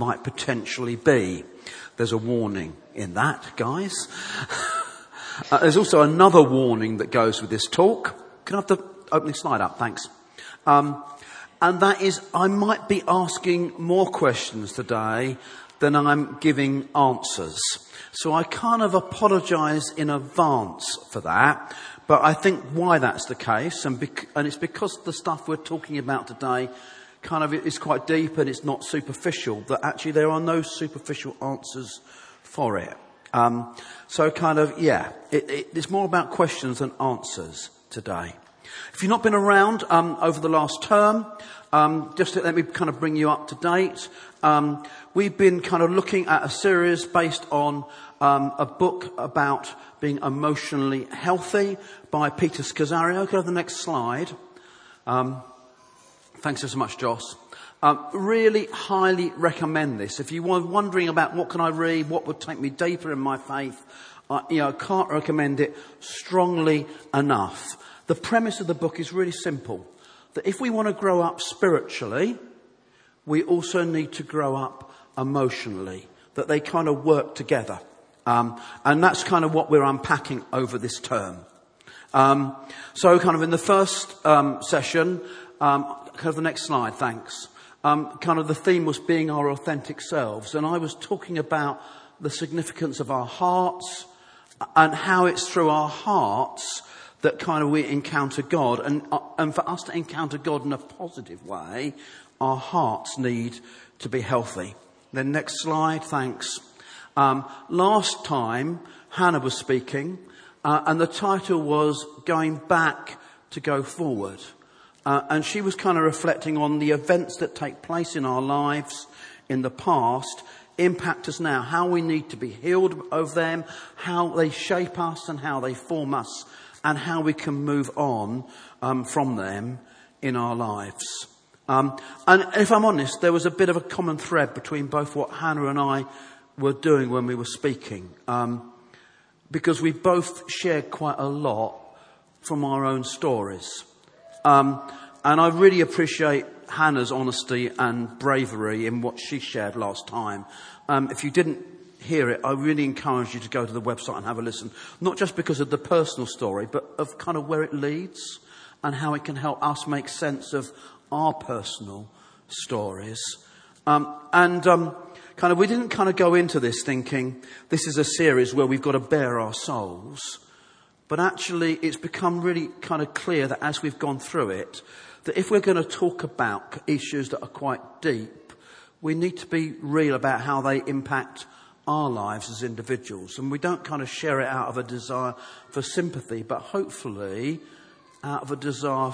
might potentially be. There's a warning in that, guys. uh, there's also another warning that goes with this talk. Can I have the opening slide up? Thanks. Um, and that is, I might be asking more questions today than I'm giving answers. So I kind of apologize in advance for that. But I think why that's the case, and, bec- and it's because the stuff we're talking about today kind of is quite deep and it's not superficial, that actually there are no superficial answers for it. Um, so kind of, yeah, it, it, it's more about questions than answers today. If you've not been around um, over the last term, um, just let me kind of bring you up to date. Um, we've been kind of looking at a series based on um, a book about being emotionally healthy by Peter Scazzero. Go to the next slide. Um, thanks so much, Joss. Um, really highly recommend this. If you were wondering about what can I read, what would take me deeper in my faith, uh, you know, I can't recommend it strongly enough. The premise of the book is really simple. That if we want to grow up spiritually, we also need to grow up emotionally. That they kind of work together. Um, and that's kind of what we're unpacking over this term. Um, so kind of in the first um, session, of the next slide, thanks. Um, kind of the theme was being our authentic selves. And I was talking about the significance of our hearts and how it's through our hearts that kind of we encounter God. And, uh, and for us to encounter God in a positive way, our hearts need to be healthy. Then next slide, thanks. Um, last time, Hannah was speaking, uh, and the title was Going Back to Go Forward. Uh, and she was kind of reflecting on the events that take place in our lives in the past impact us now, how we need to be healed of them, how they shape us and how they form us, and how we can move on um, from them in our lives. Um, and if I'm honest, there was a bit of a common thread between both what Hannah and I were doing when we were speaking. Um, because we both shared quite a lot from our own stories. Um, and I really appreciate Hannah's honesty and bravery in what she shared last time. Um, if you didn't hear it, I really encourage you to go to the website and have a listen. Not just because of the personal story, but of kind of where it leads and how it can help us make sense of our personal stories. Um, and um, kind of, we didn't kind of go into this thinking this is a series where we've got to bare our souls. But actually, it's become really kind of clear that as we've gone through it, that if we're going to talk about issues that are quite deep, we need to be real about how they impact our lives as individuals. And we don't kind of share it out of a desire for sympathy, but hopefully out of a desire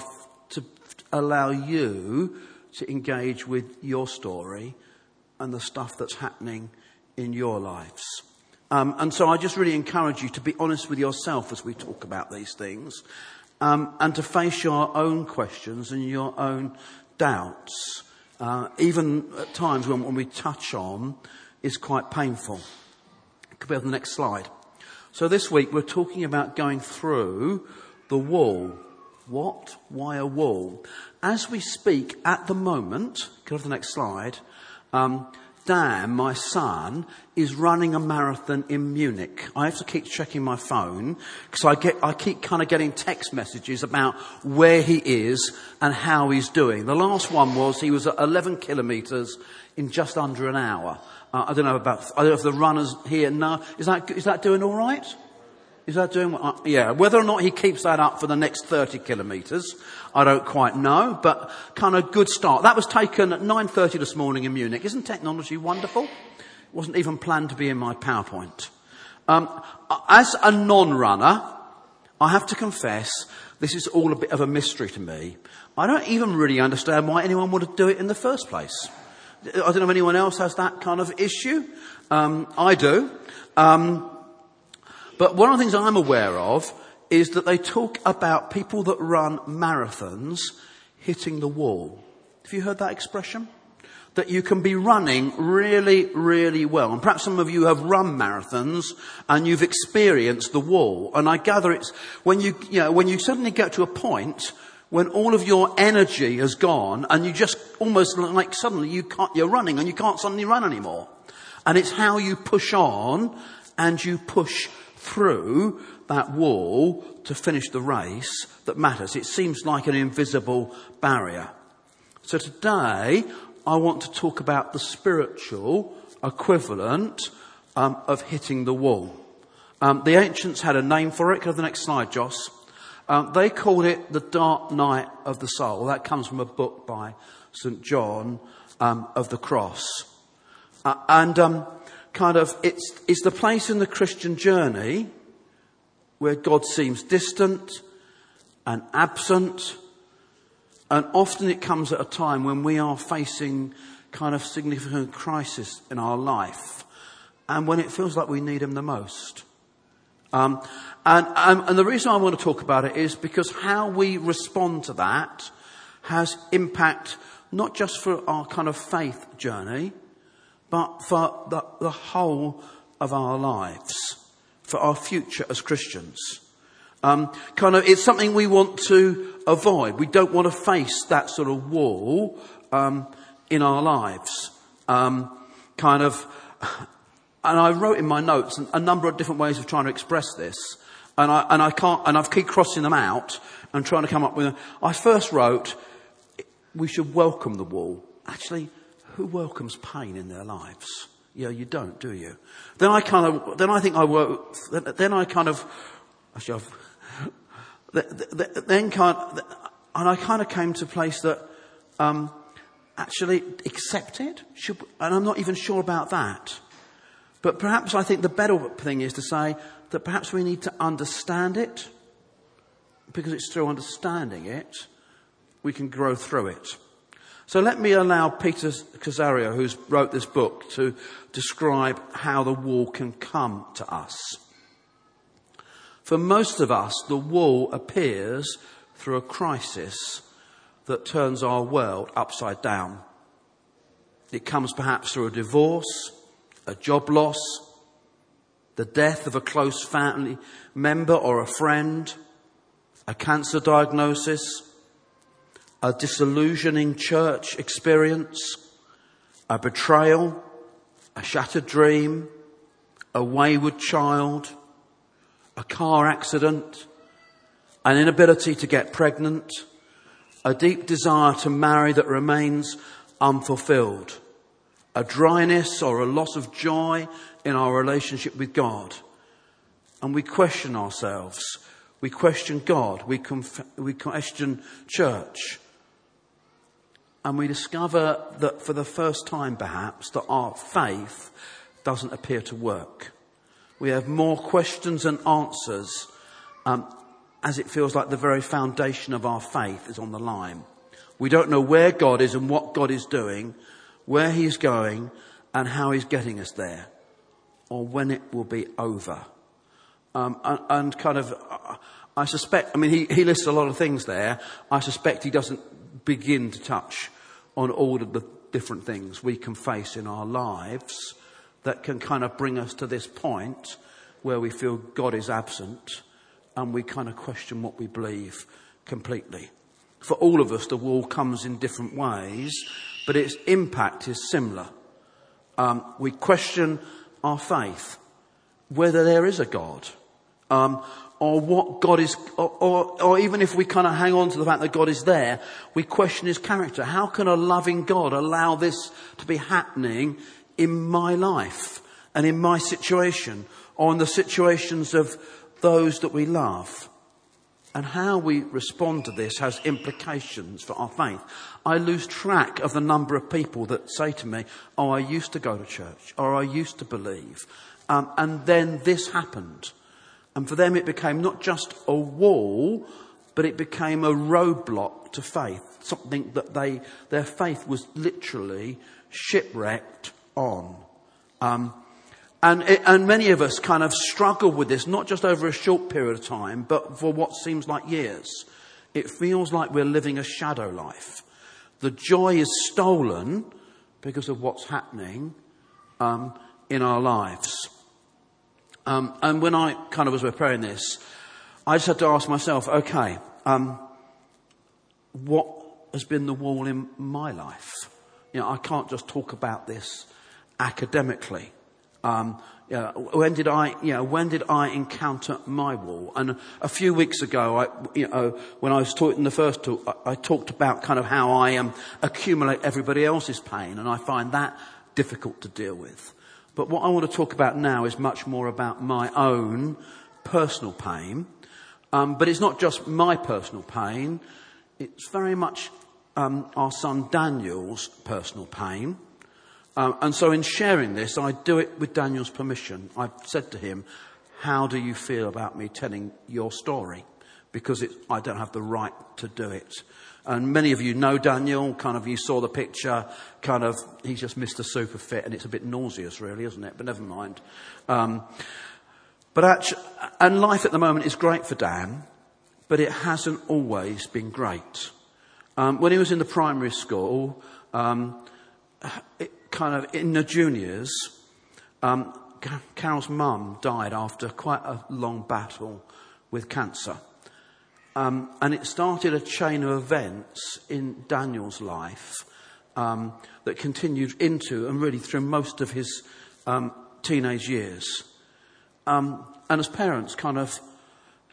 to allow you to engage with your story and the stuff that's happening in your lives. Um, and so I just really encourage you to be honest with yourself as we talk about these things um, and to face your own questions and your own doubts, uh, even at times when, when we touch on is quite painful. Could be on the next slide. So this week we're talking about going through the wall. What? Why a wall? As we speak at the moment, go to the next slide, um, Dan, my son, is running a marathon in Munich. I have to keep checking my phone because I get, I keep kind of getting text messages about where he is and how he's doing. The last one was he was at 11 kilometers in just under an hour. Uh, I don't know about, I don't know if the runners here now, Is that, is that doing all right? Is that doing what? Uh, yeah. Whether or not he keeps that up for the next 30 kilometres, I don't quite know, but kind of good start. That was taken at 9.30 this morning in Munich. Isn't technology wonderful? It wasn't even planned to be in my PowerPoint. Um, as a non-runner, I have to confess, this is all a bit of a mystery to me. I don't even really understand why anyone would do it in the first place. I don't know if anyone else has that kind of issue. Um, I do. Um, but one of the things I'm aware of is that they talk about people that run marathons hitting the wall. Have you heard that expression? That you can be running really, really well. And perhaps some of you have run marathons and you've experienced the wall. And I gather it's when you, you know, when you suddenly get to a point when all of your energy has gone and you just almost like suddenly you can't, you're running and you can't suddenly run anymore. And it's how you push on and you push through that wall to finish the race that matters. It seems like an invisible barrier. So today I want to talk about the spiritual equivalent um, of hitting the wall. Um, the ancients had a name for it. Go to the next slide, Joss. Um, they called it the dark night of the soul. That comes from a book by St. John um, of the Cross. Uh, and um, kind of, it's, it's the place in the Christian journey where God seems distant and absent. And often it comes at a time when we are facing kind of significant crisis in our life and when it feels like we need Him the most. Um, and, um, and the reason I want to talk about it is because how we respond to that has impact not just for our kind of faith journey, but for the, the whole of our lives, for our future as Christians. Um, kind of, it's something we want to avoid. We don't want to face that sort of wall um, in our lives. Um, kind of, and I wrote in my notes a number of different ways of trying to express this, and I and I can't, and I've keep crossing them out and trying to come up with. A, I first wrote, we should welcome the wall. Actually, who welcomes pain in their lives? Yeah, you don't, do you? Then I kind of, then I think I work, then I kind of, actually I've, then kind and I kind of came to a place that um, actually accept it. Should, and I'm not even sure about that. But perhaps I think the better thing is to say that perhaps we need to understand it, because it's through understanding it we can grow through it. So let me allow Peter Scazzero, who's wrote this book, to describe how the wall can come to us. For most of us, the wall appears through a crisis that turns our world upside down. It comes perhaps through a divorce, a job loss, the death of a close family member or a friend, a cancer diagnosis, a disillusioning church experience, a betrayal, a shattered dream, a wayward child, a car accident, an inability to get pregnant, a deep desire to marry that remains unfulfilled, a dryness or a loss of joy in our relationship with God. And we question ourselves. We question God. We, conf- we question church. And we discover that for the first time perhaps that our faith doesn't appear to work. We have more questions than answers um, as it feels like the very foundation of our faith is on the line. We don't know where God is and what God is doing, where He's going, and how He's getting us there, or when it will be over. Um, and, and, kind of, I suspect, I mean, he, he lists a lot of things there. I suspect he doesn't begin to touch on all of the different things we can face in our lives that can kind of bring us to this point where we feel God is absent and we kind of question what we believe completely. For all of us, the wall comes in different ways, but its impact is similar. Um, we question our faith, whether there is a God, um, or what God is, or, or, or, even if we kind of hang on to the fact that God is there, we question his character. How can a loving God allow this to be happening in my life and in my situation or in the situations of those that we love. And how we respond to this has implications for our faith. I lose track of the number of people that say to me, Oh, I used to go to church, or I used to believe. Um, and then this happened. And for them, it became not just a wall, but it became a roadblock to faith. Something that they, their faith was literally shipwrecked on. Um, and, it, and many of us kind of struggle with this, not just over a short period of time, but for what seems like years. It feels like we're living a shadow life. The joy is stolen because of what's happening um, in our lives. Um, and when I kind of was preparing this, I just had to ask myself, okay, um, what has been the wall in my life. You know, I can't just talk about this academically. Um, you know, when did I, you know, when did I encounter my wall? And a few weeks ago, I, you know, when I was talking in the first talk, I, I talked about kind of how I um, accumulate everybody else's pain, and I find that difficult to deal with. But what I want to talk about now is much more about my own personal pain. Um, but it's not just my personal pain. It's very much um, our son Daniel's personal pain. Um, and so in sharing this, I do it with Daniel's permission. I've said to him, how do you feel about me telling your story? Because I don't have the right to do it. And many of you know Daniel, kind of you saw the picture, kind of, he's just Mr. Super Fit and it's a bit nauseous really, isn't it? But never mind. Um, but actually, and life at the moment is great for Dan, but it hasn't always been great. Um, when he was in the primary school, um, it, kind of in the juniors, um, Carol's mum died after quite a long battle with cancer. Um, and it started a chain of events in Daniel's life um, that continued into and really through most of his um, teenage years. Um, and as parents, kind of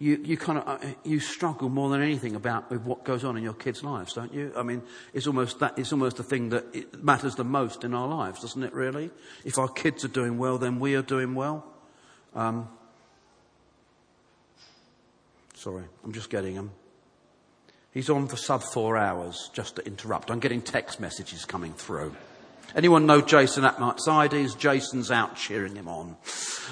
you, you kind of, uh, you struggle more than anything about with what goes on in your kids' lives, don't you? I mean, it's almost that, it's almost the thing that matters the most in our lives, doesn't it really? If our kids are doing well, then we are doing well. Um, sorry, I'm just getting him. He's on for sub four hours, just to interrupt. I'm getting text messages coming through. Anyone know Jason Atmatsides? Jason's out cheering him on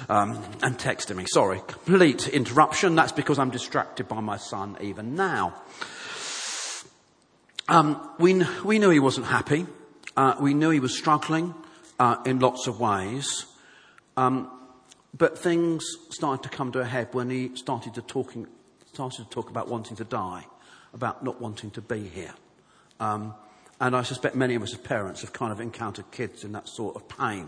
um, and texting me. Sorry, complete interruption. That's because I'm distracted by my son even now. Um, we, we knew he wasn't happy. Uh, we knew he was struggling uh, in lots of ways. Um, but things started to come to a head when he started to, talking, started to talk about wanting to die, about not wanting to be here. Um, and I suspect many of us as parents have kind of encountered kids in that sort of pain.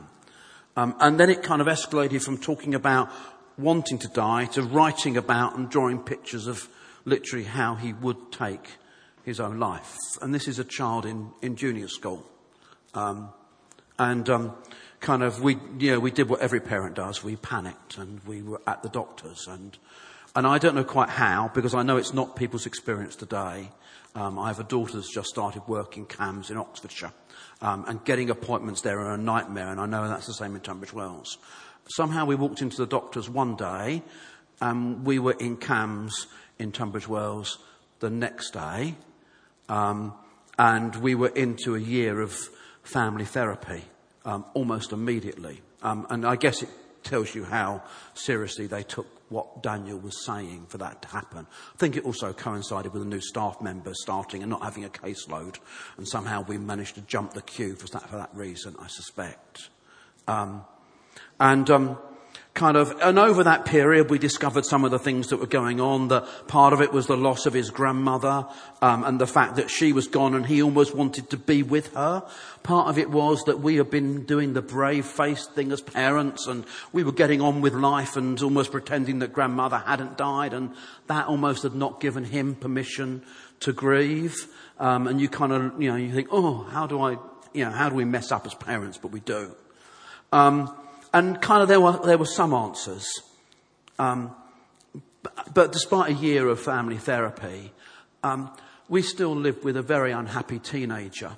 Um, and then it kind of escalated from talking about wanting to die to writing about and drawing pictures of literally how he would take his own life. And this is a child in, in junior school. Um, and um, kind of we, you know, we did what every parent does. We panicked and we were at the doctors. And, and I don't know quite how, because I know it's not people's experience today. Um, I have a daughter that's just started working CAMHS in Oxfordshire, um, and getting appointments there are a nightmare, and I know that's the same in Tunbridge Wells. Somehow we walked into the doctor's one day, and we were in CAMHS in Tunbridge Wells the next day, um, and we were into a year of family therapy um, almost immediately. Um, and I guess it tells you how seriously they took what Daniel was saying for that to happen. I think it also coincided with a new staff member starting and not having a caseload, and somehow we managed to jump the queue for that, for that reason, I suspect. Um, and um, kind of, and over that period, we discovered some of the things that were going on. That part of it was the loss of his grandmother, um, and the fact that she was gone, and he almost wanted to be with her. Part of it was that we had been doing the brave face thing as parents, and we were getting on with life and almost pretending that grandmother hadn't died, and that almost had not given him permission to grieve. Um, and you kind of, you know, you think, oh, how do I, you know, how do we mess up as parents? But we do. Um, and kind of there were, there were some answers. Um, but, despite a year of family therapy, um, we still lived with a very unhappy teenager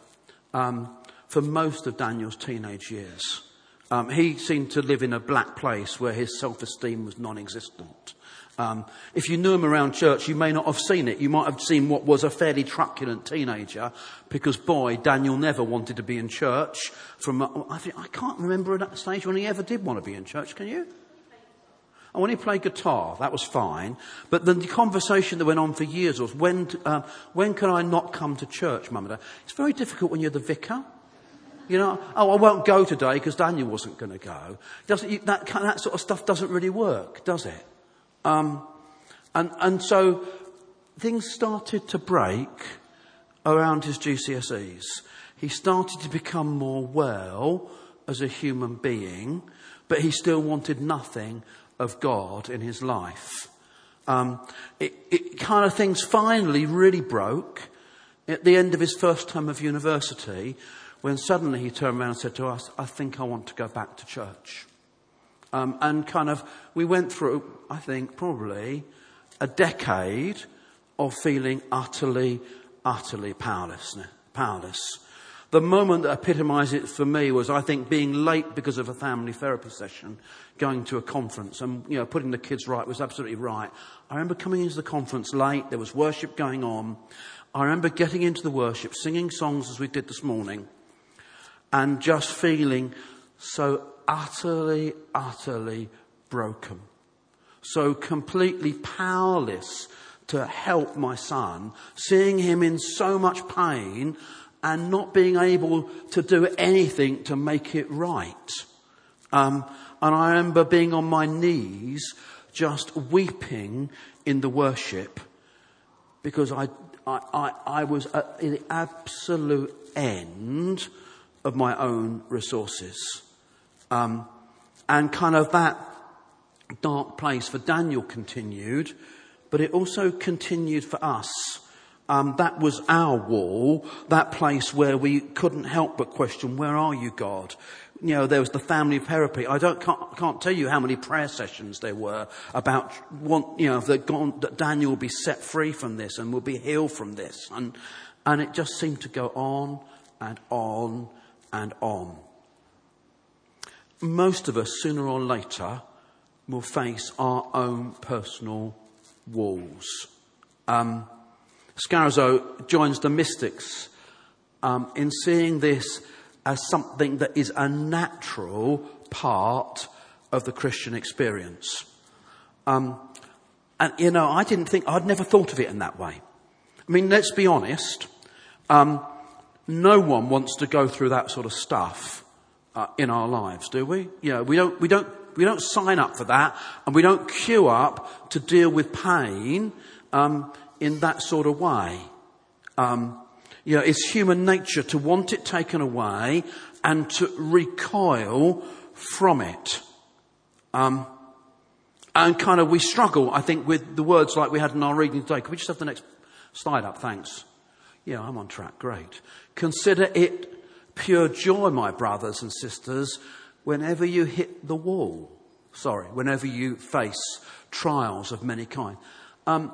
um, for most of Daniel's teenage years. Um, he seemed to live in a black place where his self-esteem was non-existent. Um, if you knew him around church, you may not have seen it. You might have seen what was a fairly truculent teenager, because boy, Daniel never wanted to be in church. From I, think, I can't remember at that stage when he ever did want to be in church. Can you? And when he played guitar, that was fine. But the conversation that went on for years was, when, uh, when can I not come to church, Mum and Dad? It's very difficult when you're the vicar. You know, oh, I won't go today because Daniel wasn't going to go. Doesn't, that, that sort of stuff doesn't really work, does it? Um, and, and so things started to break around his GCSEs. He started to become more well as a human being, but he still wanted nothing of God in his life. Um, it, it kind of things finally really broke At the end of his first term of university, when suddenly he turned around and said to us, I think I want to go back to church. Um, and kind of, we went through, I think, probably a decade of feeling utterly, utterly powerless. powerless. The moment that epitomized it for me was, I think, being late because of a family therapy session, going to a conference and, you know, putting the kids right was absolutely right. I remember coming into the conference late, there was worship going on. I remember getting into the worship, singing songs as we did this morning, and just feeling so utterly, utterly broken. So completely powerless to help my son, seeing him in so much pain and not being able to do anything to make it right. Um, and I remember being on my knees, just weeping in the worship because I, I, I, I was at the absolute end of my own resources. Um, and kind of that dark place for Daniel continued, but it also continued for us. Um, that was our wall, that place where we couldn't help but question, where are you, God? You know, there was the family therapy. I don't, can't, can't tell you how many prayer sessions there were about, want, you know, that, God, that Daniel will be set free from this and will be healed from this. And, and it just seemed to go on and on and on most of us, sooner or later, will face our own personal walls. Um, Scazzero joins the mystics um, in seeing this as something that is a natural part of the Christian experience. Um, and, you know, I didn't think, I'd never thought of it in that way. I mean, let's be honest. Um, no one wants to go through that sort of stuff uh, in our lives, do we? Know, we don't, we don't, we don't sign up for that and we don't queue up to deal with pain, um, in that sort of way. Um, you know, it's human nature to want it taken away and to recoil from it. Um, and kind of we struggle, I think, with the words like we had in our reading today. Can we just have the next slide up? Thanks. Yeah, I'm on track. Great. Consider it pure joy, my brothers and sisters, whenever you hit the wall. Sorry, whenever you face trials of many kind. Um,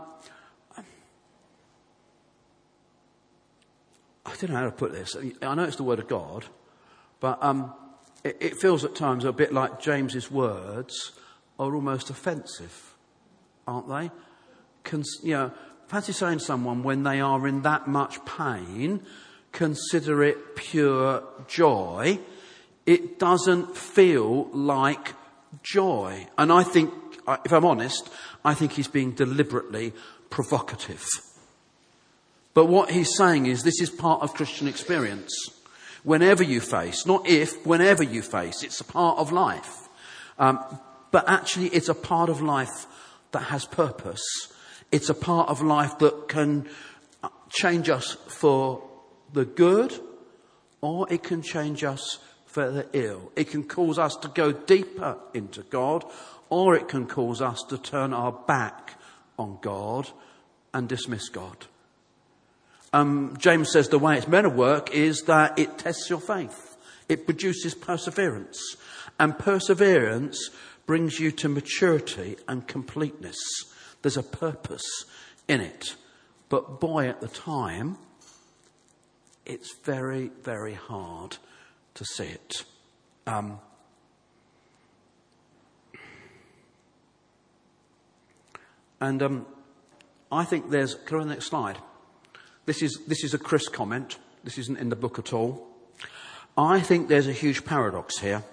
I don't know how to put this. I know it's the word of God, but um, it, it, feels at times a bit like James's words are almost offensive, aren't they? Cons- you know, fancy saying to someone when they are in that much pain, consider it pure joy, it doesn't feel like joy. And I think, if I'm honest, I think he's being deliberately provocative. But what he's saying is this is part of Christian experience. Whenever you face, not if, whenever you face, it's a part of life. Um, but actually, it's a part of life that has purpose. It's a part of life that can change us for the good, or it can change us for the ill. It can cause us to go deeper into God, or it can cause us to turn our back on God and dismiss God. Um, James says the way it's meant to work is that it tests your faith. It produces perseverance. And perseverance brings you to maturity and completeness. There's a purpose in it. But boy, at the time, it's very, very hard to see it. Um, and um, I think there's, can I the next slide? This is, this is a Chris comment. This isn't in the book at all. I think there's a huge paradox here.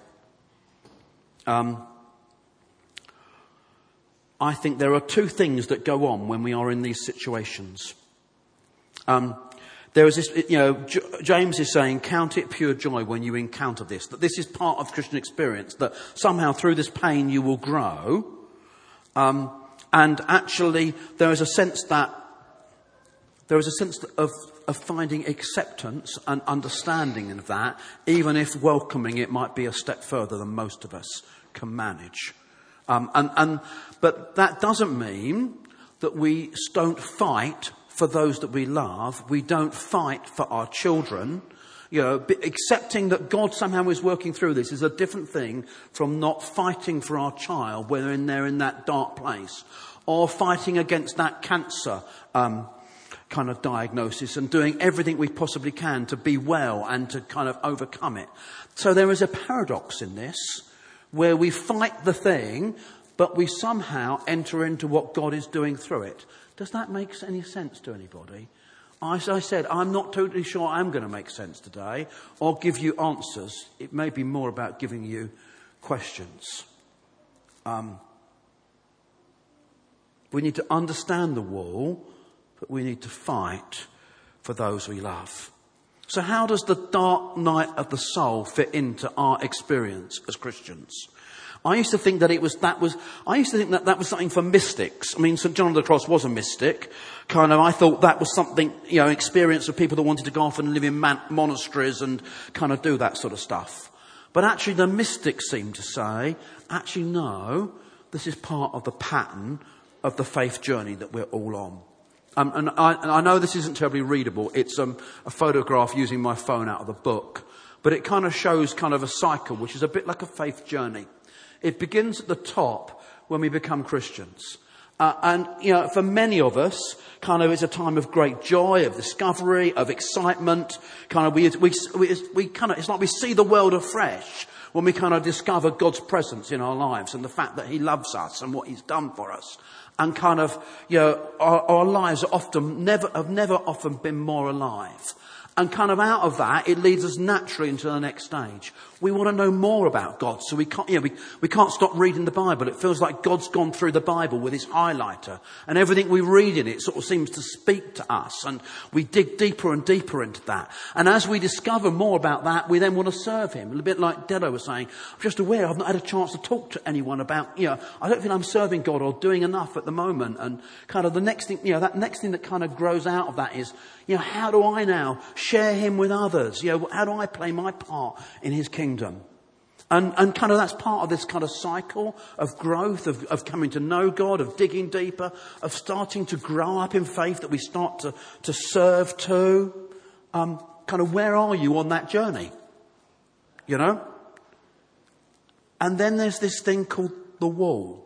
Um, I think there are two things that go on when we are in these situations. Um, there is this, you know, J- James is saying, count it pure joy when you encounter this, that this is part of Christian experience, that somehow through this pain you will grow. Um, and actually, there is a sense that, there is a sense of, of finding acceptance and understanding of that, even if welcoming it might be a step further than most of us can manage. Um, and, and, but that doesn't mean that we don't fight for those that we love. We don't fight for our children. You know, accepting that God somehow is working through this is a different thing from not fighting for our child when they're in that dark place or fighting against that cancer um, kind of diagnosis and doing everything we possibly can to be well and to kind of overcome it. So there is a paradox in this where we fight the thing, but we somehow enter into what God is doing through it. Does that make any sense to anybody? As I said, I'm not totally sure I'm going to make sense today or give you answers. It may be more about giving you questions. Um, we need to understand the wall, but we need to fight for those we love. So, how does the dark night of the soul fit into our experience as Christians? I used to think that it was, that was, I used to think that that was something for mystics. I mean, St. John of the Cross was a mystic. Kind of, I thought that was something, you know, experience of people that wanted to go off and live in man- monasteries and kind of do that sort of stuff. But actually the mystics seem to say, actually no, this is part of the pattern of the faith journey that we're all on. Um, and, I, and, I, know this isn't terribly readable. It's um, a photograph using my phone out of the book. But it kind of shows kind of a cycle, which is a bit like a faith journey. It begins at the top when we become Christians. Uh, and, you know, for many of us, kind of it's a time of great joy, of discovery, of excitement. Kind of we, we, we, we kind of, it's like we see the world afresh when we kind of discover God's presence in our lives and the fact that He loves us and what He's done for us and kind of, you know, our, our lives are often never, have never often been more alive. And kind of out of that, it leads us naturally into the next stage. We want to know more about God, so we can't, you know, we, we can't stop reading the Bible. It feels like God's gone through the Bible with his highlighter, and everything we read in it sort of seems to speak to us, and we dig deeper and deeper into that. And as we discover more about that, we then want to serve him. A little bit like Dello was saying, I'm just aware I've not had a chance to talk to anyone about, you know, I don't think I'm serving God or doing enough at the moment, and kind of the next thing, you know, that next thing that kind of grows out of that is, you know, how do I now share him with others? You know, how do I play my part in his kingdom? And, and kind of that's part of this kind of cycle of growth, of, of coming to know God, of digging deeper, of starting to grow up in faith that we start to, to serve to. Um, kind of where are you on that journey? You know? And then there's this thing called the wall.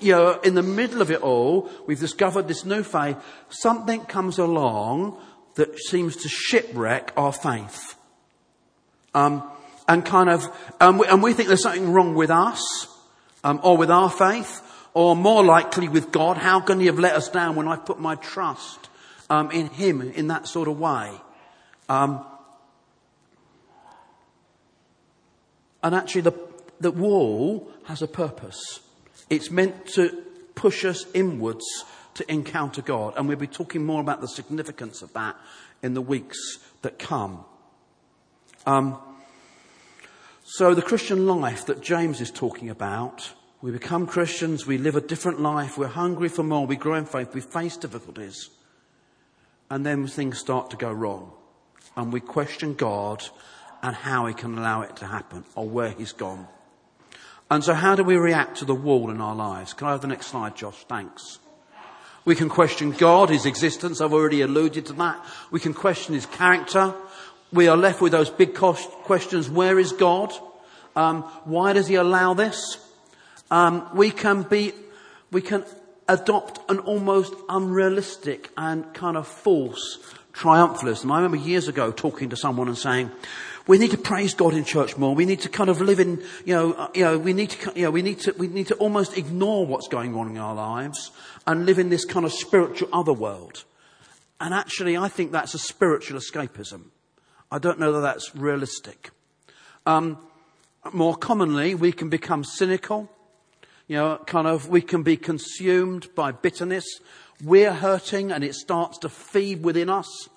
You know, in the middle of it all, we've discovered this new faith. Something comes along that seems to shipwreck our faith. Um, and kind of, um, and we think there's something wrong with us, um, or with our faith, or more likely with God. How can He have let us down when I put my trust um, in Him in that sort of way? Um, and actually, the the wall has a purpose. It's meant to push us inwards to encounter God, and we'll be talking more about the significance of that in the weeks that come. Um, so the Christian life that James is talking about, we become Christians, we live a different life, we're hungry for more, we grow in faith, we face difficulties, and then things start to go wrong. And we question God and how he can allow it to happen or where he's gone. And so how do we react to the wall in our lives? Can I have the next slide, Josh? Thanks. We can question God, His existence. I've already alluded to that. We can question His character we are left with those big questions. Where is God? Um, why does he allow this? Um, we can be, we can adopt an almost unrealistic and kind of false triumphalism. I remember years ago talking to someone and saying, we need to praise God in church more. We need to kind of live in, you know, uh, you know, we need to, you know, we need to, we need to almost ignore what's going on in our lives and live in this kind of spiritual other world. And actually, I think that's a spiritual escapism. I don't know that that's realistic. Um, more commonly, we can become cynical. You know, kind of, we can be consumed by bitterness. We're hurting and it starts to feed within us.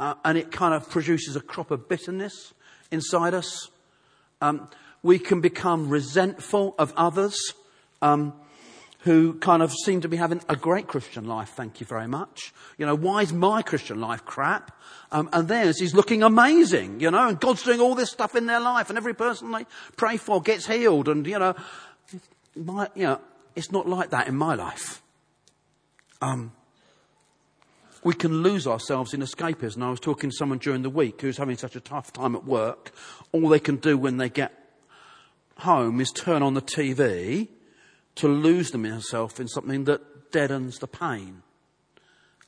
Uh, and it kind of produces a crop of bitterness inside us. Um, we can become resentful of others. Um, who kind of seem to be having a great Christian life, thank you very much. You know, why is my Christian life crap? Um, and theirs is looking amazing, you know, and God's doing all this stuff in their life and every person they pray for gets healed and, you know, my, you know, it's not like that in my life. Um, we can lose ourselves in escapism. I was talking to someone during the week who's having such a tough time at work. All they can do when they get home is turn on the TV to lose themselves in something that deadens the pain.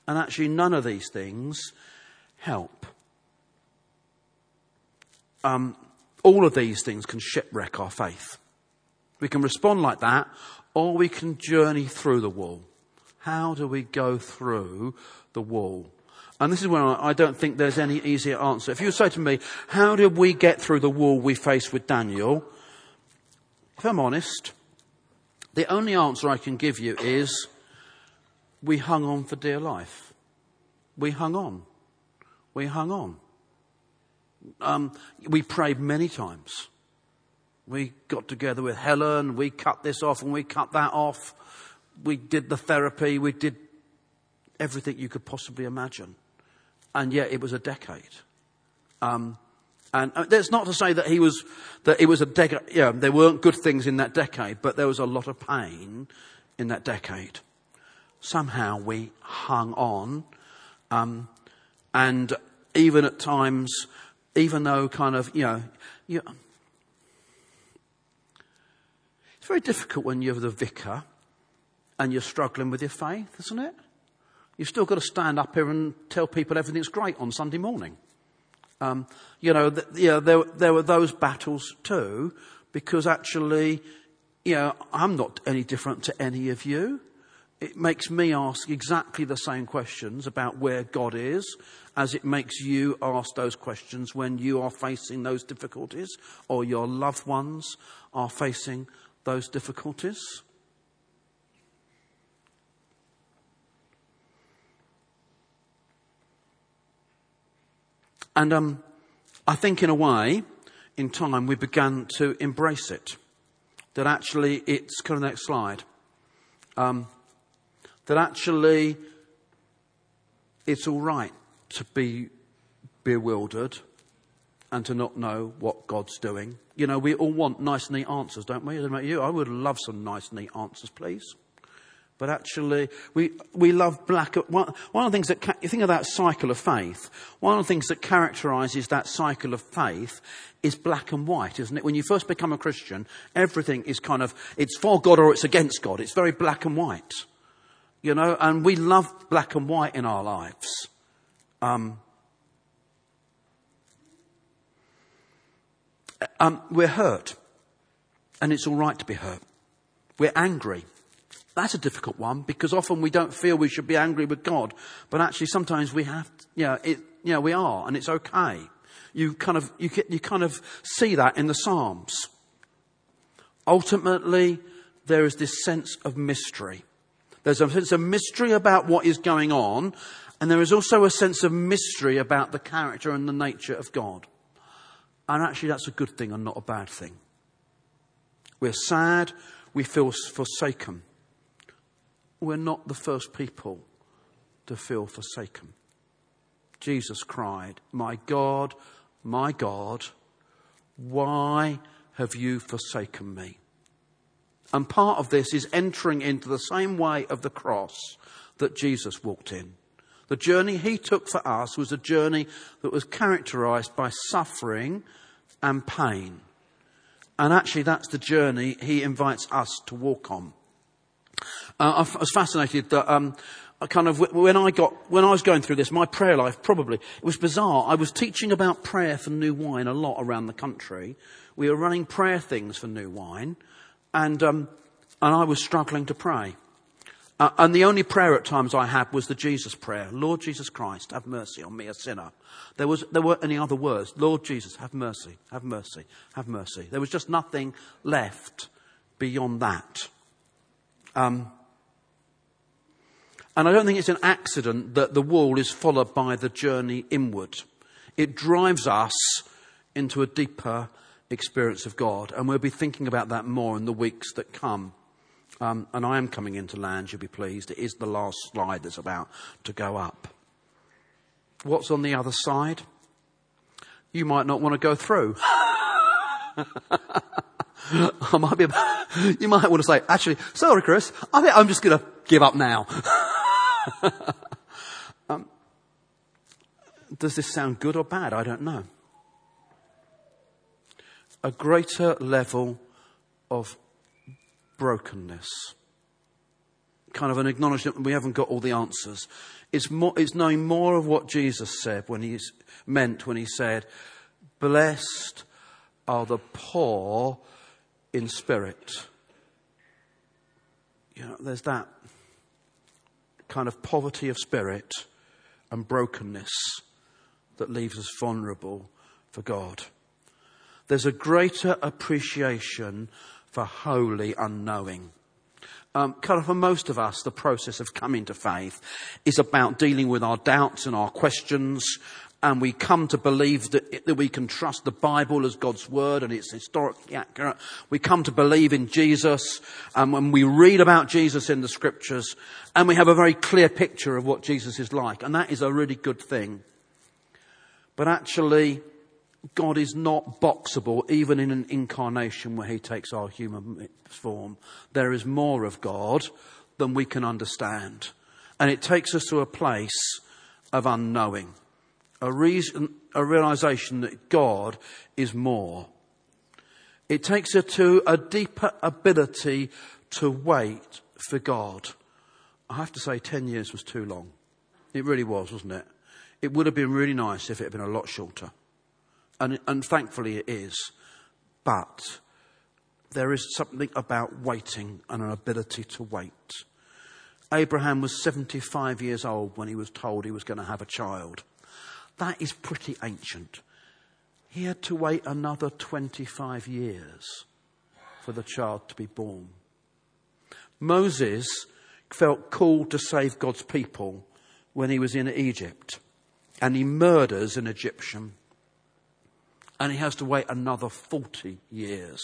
And actually, none of these things help. Um, all of these things can shipwreck our faith. We can respond like that, or we can journey through the wall. How do we go through the wall? And this is where I don't think there's any easier answer. If you say to me, how did we get through the wall we faced with Daniel? If I'm honest, the only answer I can give you is we hung on for dear life. We hung on. We hung on. Um, we prayed many times. We got together with Helen, we cut this off and we cut that off. We did the therapy, we did everything you could possibly imagine. And yet it was a decade. Um, and uh, that's not to say that he was, that it was a decade, yeah, there weren't good things in that decade, but there was a lot of pain in that decade. Somehow we hung on, um, and even at times, even though kind of, you know, you, it's very difficult when you're the vicar and you're struggling with your faith, isn't it? You've still got to stand up here and tell people everything's great on Sunday morning. Um, you know, th- there, there were those battles too, because actually, you know, I'm not any different to any of you. It makes me ask exactly the same questions about where God is as it makes you ask those questions when you are facing those difficulties or your loved ones are facing those difficulties. And um, I think, in a way, in time, we began to embrace it. That actually, it's kind of next slide. Um, that actually, it's all right to be bewildered and to not know what God's doing. You know, we all want nice, neat answers, don't we? About you, I would love some nice, neat answers, please. But actually, we, we love black. One, one of the things that, you think of that cycle of faith, one of the things that characterizes that cycle of faith is black and white, isn't it? When you first become a Christian, everything is kind of, it's for God or it's against God. It's very black and white. You know, and we love black and white in our lives. Um, um, we're hurt. And it's all right to be hurt. We're angry. That's a difficult one because often we don't feel we should be angry with God, but actually sometimes we have, you know, it, you know, we are, and it's okay. You kind of, you, you kind of see that in the Psalms. Ultimately, there is this sense of mystery. There's a sense of mystery about what is going on, and there is also a sense of mystery about the character and the nature of God. And actually, that's a good thing and not a bad thing. We're sad, we feel forsaken we're not the first people to feel forsaken. Jesus cried, My God, my God, why have you forsaken me? And part of this is entering into the same way of the cross that Jesus walked in. The journey he took for us was a journey that was characterized by suffering and pain. And actually, that's the journey he invites us to walk on. Uh, I was fascinated that um, I kind of when I got when I was going through this, my prayer life probably it was bizarre. I was teaching about prayer for New Wine a lot around the country. We were running prayer things for New Wine, and um, and I was struggling to pray. Uh, and the only prayer at times I had was the Jesus prayer. Lord Jesus Christ, have mercy on me, a sinner. There, was, there weren't any other words. Lord Jesus, have mercy, have mercy, have mercy. There was just nothing left beyond that. Um, and I don't think it's an accident that the wall is followed by the journey inward. It drives us into a deeper experience of God. And we'll be thinking about that more in the weeks that come. Um, and I am coming into land, you'll be pleased. It is the last slide that's about to go up. What's on the other side? You might not want to go through. I might be, you might want to say, actually, sorry, Chris, I think I'm just going to give up now. um, does this sound good or bad? I don't know. A greater level of brokenness. Kind of an acknowledgement that we haven't got all the answers. It's, more, it's knowing more of what Jesus said when he meant when he said, Blessed are the poor in spirit. You know, there's that kind of poverty of spirit and brokenness that leaves us vulnerable for God. There's a greater appreciation for holy unknowing. Um, kind of for most of us, the process of coming to faith is about dealing with our doubts and our questions and we come to believe that, that we can trust the Bible as God's word and it's historically accurate. We come to believe in Jesus um, and when we read about Jesus in the scriptures and we have a very clear picture of what Jesus is like and that is a really good thing. But actually, God is not boxable even in an incarnation where he takes our human form. There is more of God than we can understand. And it takes us to a place of unknowing a reason, a realization that God is more. It takes her to a deeper ability to wait for God. I have to say 10 years was too long. It really was, wasn't it? It would have been really nice if it had been a lot shorter. And, and thankfully it is. But there is something about waiting and an ability to wait. Abraham was 75 years old when he was told he was going to have a child. That is pretty ancient. He had to wait another 25 years for the child to be born. Moses felt called to save God's people when he was in Egypt and he murders an Egyptian and he has to wait another 40 years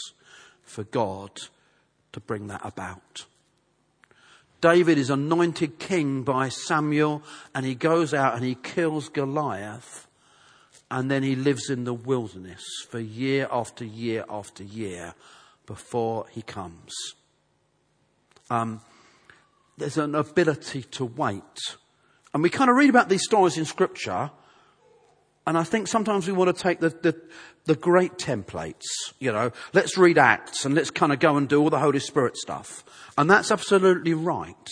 for God to bring that about. David is anointed king by Samuel and he goes out and he kills Goliath and then he lives in the wilderness for year after year after year before he comes. Um, there's an ability to wait. And we kind of read about these stories in scripture and I think sometimes we want to take the, the, the, great templates, you know, let's read Acts and let's kind of go and do all the Holy Spirit stuff. And that's absolutely right.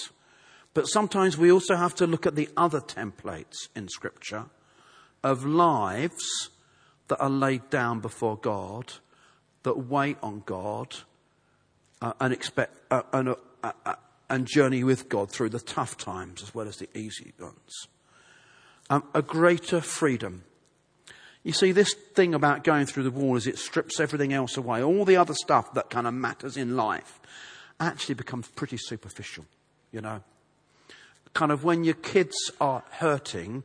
But sometimes we also have to look at the other templates in Scripture of lives that are laid down before God, that wait on God, uh, and expect uh, and, uh, uh and journey with God through the tough times as well as the easy ones. Um, a greater freedom you see, this thing about going through the wall is it strips everything else away. All the other stuff that kind of matters in life actually becomes pretty superficial, you know. Kind of when your kids are hurting,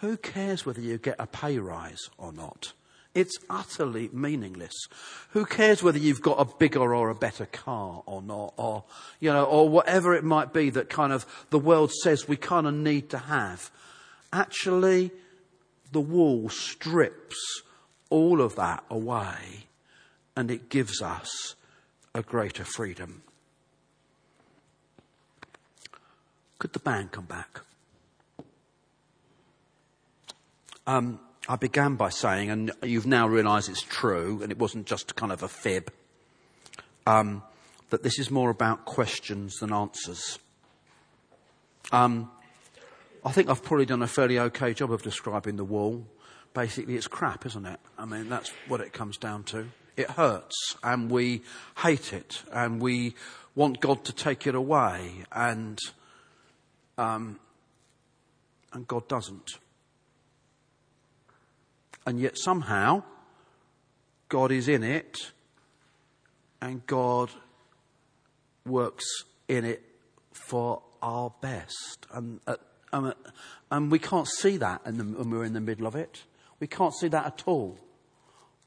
who cares whether you get a pay rise or not? It's utterly meaningless. Who cares whether you've got a bigger or a better car or not, or, you know, or whatever it might be that kind of the world says we kind of need to have. Actually, the wall strips all of that away and it gives us a greater freedom. Could the band come back? Um, I began by saying, and you've now realised it's true, and it wasn't just kind of a fib, um, that this is more about questions than answers. Um, I think I've probably done a fairly okay job of describing the wall. Basically, it's crap, isn't it? I mean, that's what it comes down to. It hurts, and we hate it, and we want God to take it away, and um, and God doesn't. And yet somehow, God is in it, and God works in it for our best. And at um, and we can't see that the, when we're in the middle of it. We can't see that at all.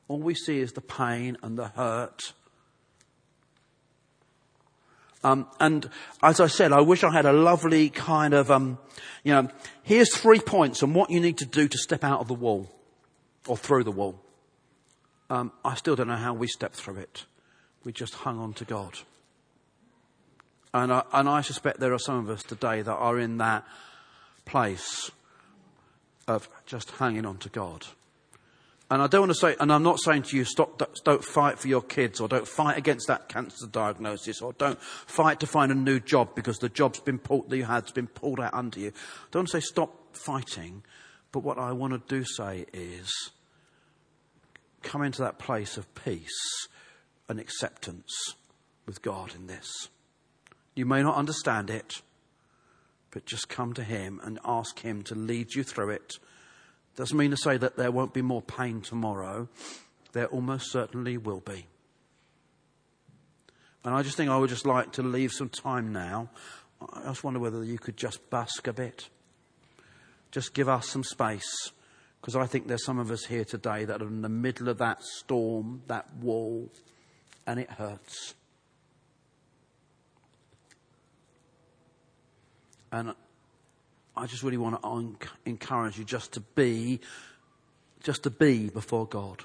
All we see is the pain and the hurt. Um, and as I said, I wish I had a lovely kind of, um, you know, here's three points on what you need to do to step out of the wall or through the wall. Um, I still don't know how we stepped through it. We just hung on to God. And I, and I suspect there are some of us today that are in that place of just hanging on to God. And I don't want to say, and I'm not saying to you, stop, don't fight for your kids, or don't fight against that cancer diagnosis, or don't fight to find a new job because the job's been pulled, that you had's been pulled out under you. I don't want to say stop fighting, but what I want to do say is come into that place of peace and acceptance with God in this. You may not understand it, but just come to Him and ask Him to lead you through it doesn't mean to say that there won't be more pain tomorrow. There almost certainly will be. And I just think I would just like to leave some time now. I just wonder whether you could just busk a bit. Just give us some space. Because I think there's some of us here today that are in the middle of that storm, that wall, and it hurts. And I just really want to encourage you just to be, just to be before God.